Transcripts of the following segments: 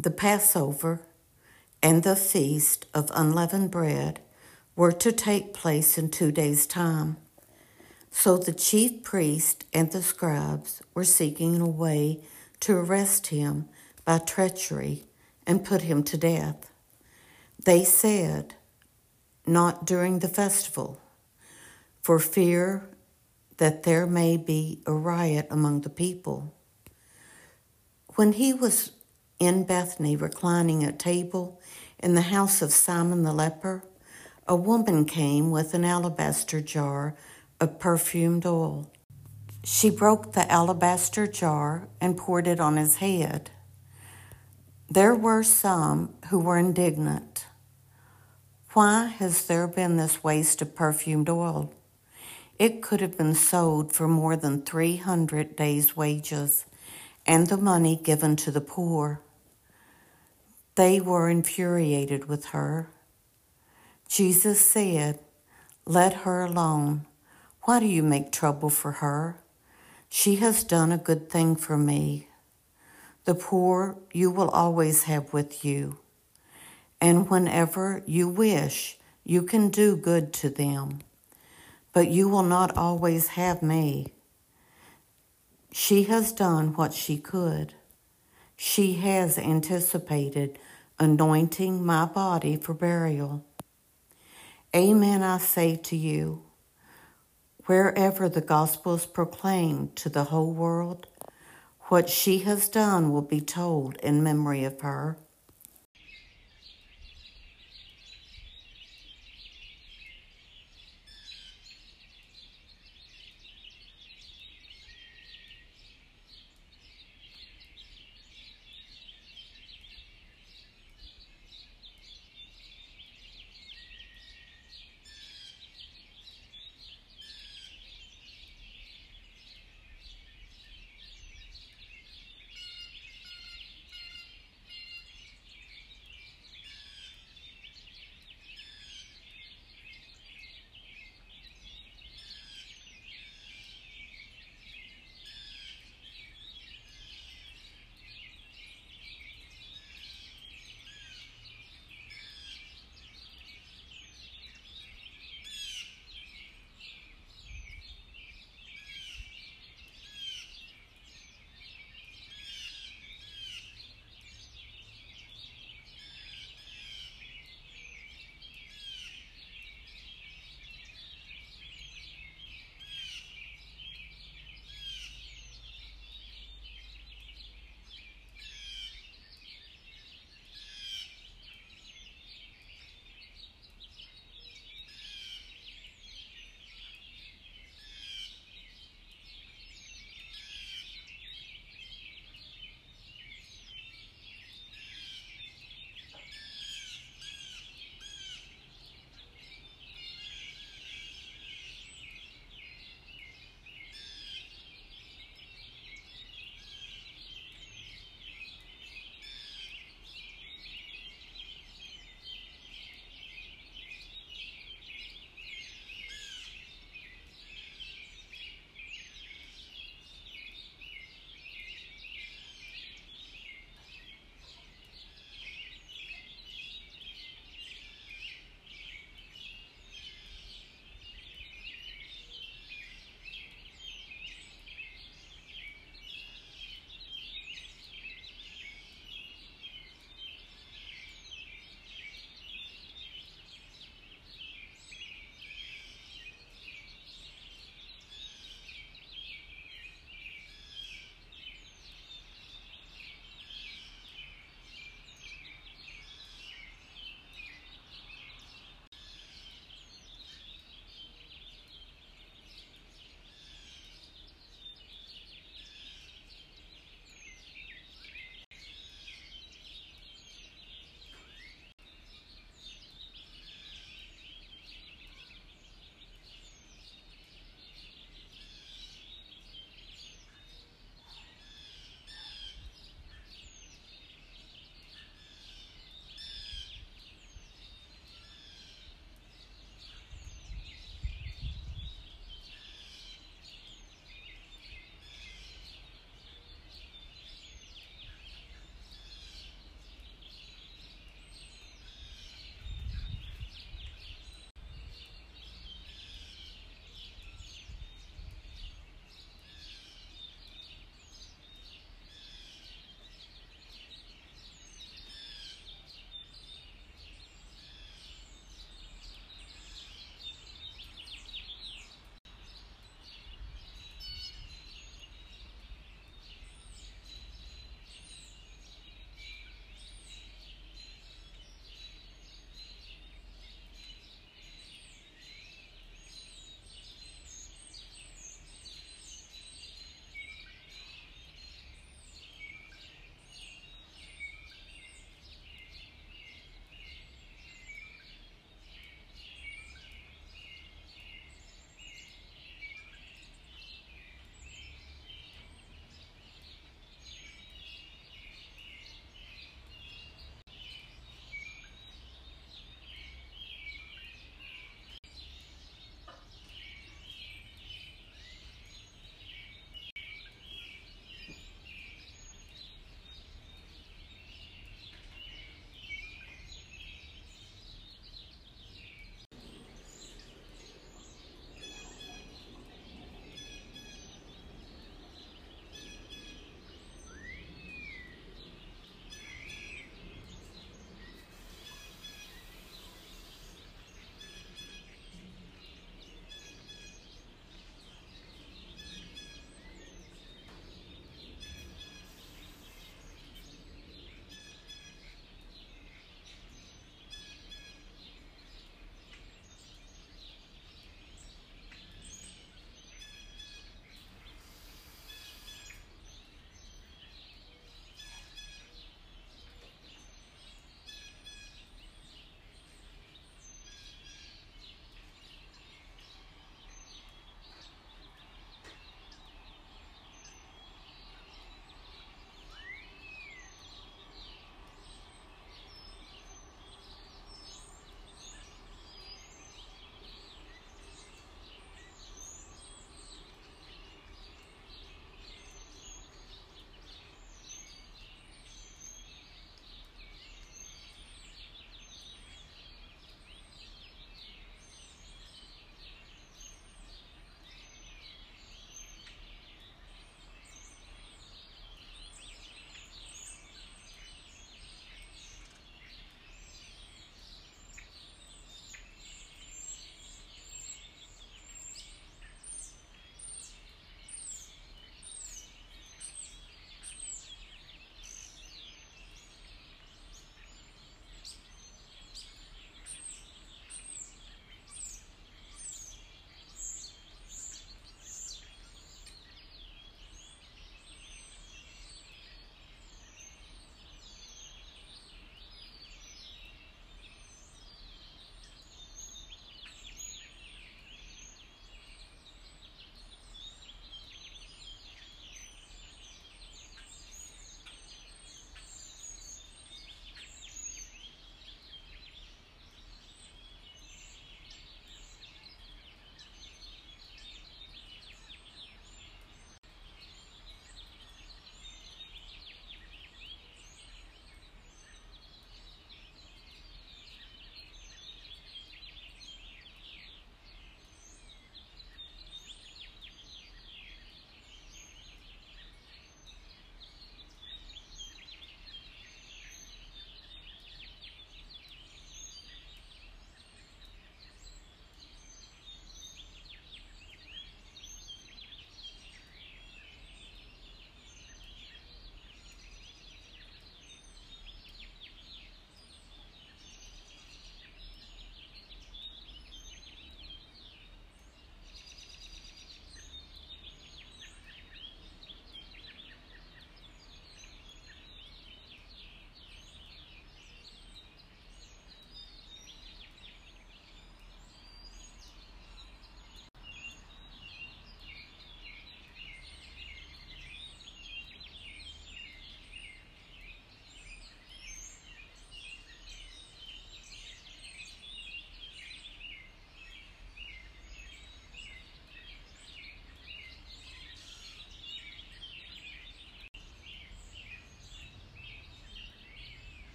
The Passover and the Feast of Unleavened Bread were to take place in two days' time. So the chief priest and the scribes were seeking a way to arrest him by treachery and put him to death. They said, Not during the festival, for fear that there may be a riot among the people. When he was in Bethany, reclining at table in the house of Simon the leper, a woman came with an alabaster jar of perfumed oil. She broke the alabaster jar and poured it on his head. There were some who were indignant. Why has there been this waste of perfumed oil? It could have been sold for more than 300 days' wages and the money given to the poor. They were infuriated with her. Jesus said, Let her alone. Why do you make trouble for her? She has done a good thing for me. The poor you will always have with you, and whenever you wish, you can do good to them. But you will not always have me. She has done what she could. She has anticipated anointing my body for burial. Amen, I say to you, wherever the gospel is proclaimed to the whole world, what she has done will be told in memory of her.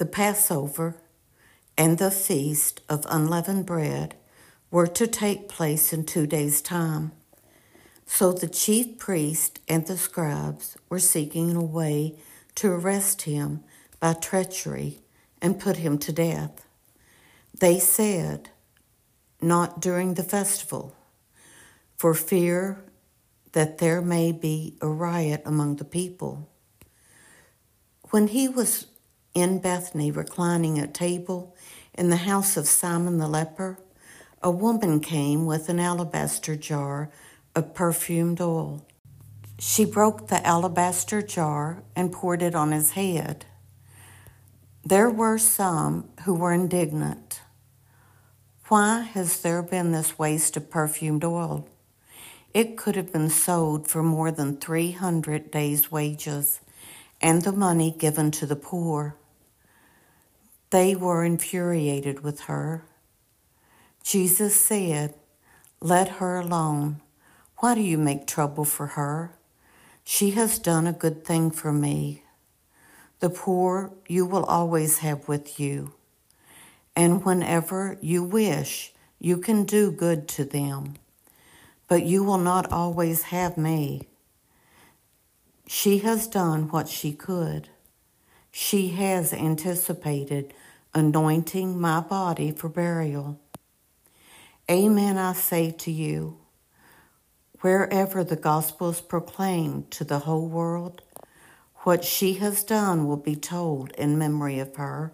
The Passover and the feast of unleavened bread were to take place in two days' time. So the chief priest and the scribes were seeking a way to arrest him by treachery and put him to death. They said, Not during the festival, for fear that there may be a riot among the people. When he was in Bethany reclining at table in the house of Simon the leper, a woman came with an alabaster jar of perfumed oil. She broke the alabaster jar and poured it on his head. There were some who were indignant. Why has there been this waste of perfumed oil? It could have been sold for more than 300 days' wages and the money given to the poor. They were infuriated with her. Jesus said, Let her alone. Why do you make trouble for her? She has done a good thing for me. The poor you will always have with you, and whenever you wish, you can do good to them, but you will not always have me. She has done what she could. She has anticipated anointing my body for burial. Amen, I say to you Wherever the gospel is proclaimed to the whole world, what she has done will be told in memory of her.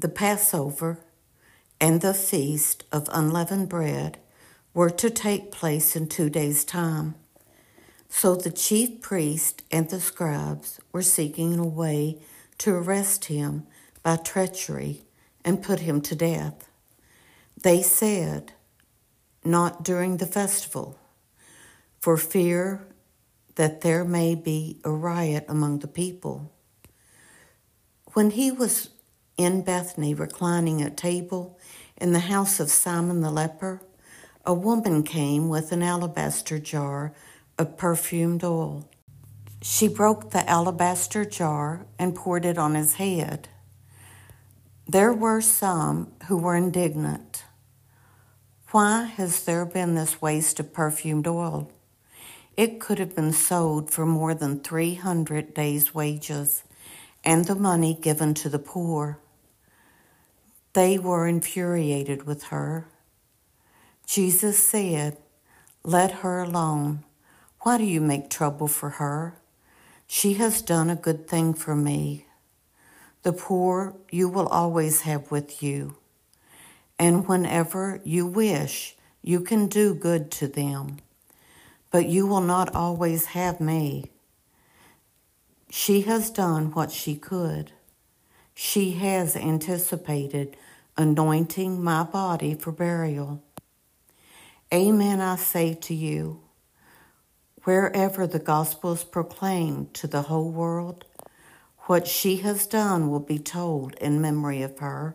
The Passover and the Feast of Unleavened Bread were to take place in two days' time. So the chief priest and the scribes were seeking a way to arrest him by treachery and put him to death. They said, Not during the festival, for fear that there may be a riot among the people. When he was in Bethany reclining at table in the house of Simon the leper, a woman came with an alabaster jar of perfumed oil. She broke the alabaster jar and poured it on his head. There were some who were indignant. Why has there been this waste of perfumed oil? It could have been sold for more than 300 days' wages and the money given to the poor. They were infuriated with her. Jesus said, Let her alone. Why do you make trouble for her? She has done a good thing for me. The poor you will always have with you, and whenever you wish, you can do good to them. But you will not always have me. She has done what she could. She has anticipated anointing my body for burial. Amen, I say to you, wherever the gospel is proclaimed to the whole world, what she has done will be told in memory of her.